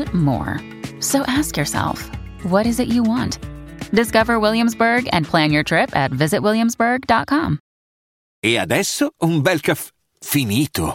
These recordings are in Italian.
and more. So ask yourself, what is it you want? Discover Williamsburg and plan your trip at visitwilliamsburg.com. E adesso un bel caffè finito.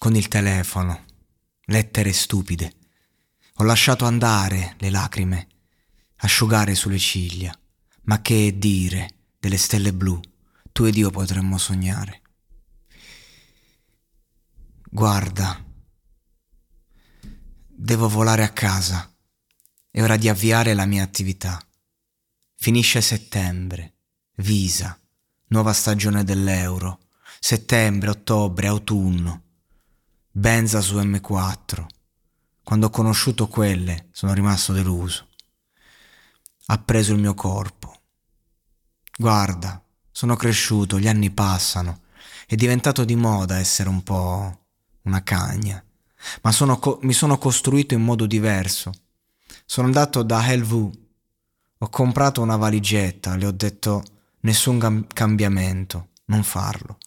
con il telefono, lettere stupide. Ho lasciato andare le lacrime, asciugare sulle ciglia. Ma che dire delle stelle blu, tu ed io potremmo sognare. Guarda, devo volare a casa. È ora di avviare la mia attività. Finisce settembre, visa, nuova stagione dell'euro, settembre, ottobre, autunno. Benza su M4. Quando ho conosciuto quelle sono rimasto deluso. Ha preso il mio corpo. Guarda, sono cresciuto, gli anni passano. È diventato di moda essere un po' una cagna. Ma sono co- mi sono costruito in modo diverso. Sono andato da Helvu. Ho comprato una valigetta, le ho detto nessun cam- cambiamento, non farlo.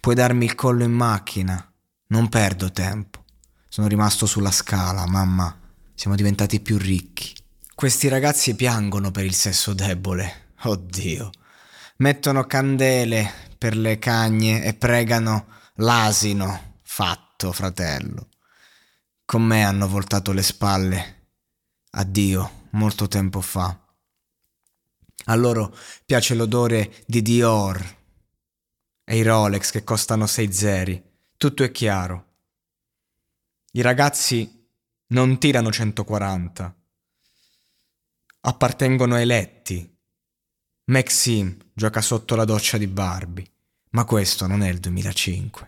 Puoi darmi il collo in macchina, non perdo tempo. Sono rimasto sulla scala, mamma. Siamo diventati più ricchi. Questi ragazzi piangono per il sesso debole. Oddio. Mettono candele per le cagne e pregano l'asino. Fatto, fratello. Con me hanno voltato le spalle. Addio, molto tempo fa. A loro piace l'odore di Dior e i Rolex che costano sei zeri tutto è chiaro. I ragazzi non tirano 140. Appartengono ai letti. Maxime gioca sotto la doccia di Barbie, ma questo non è il 2005.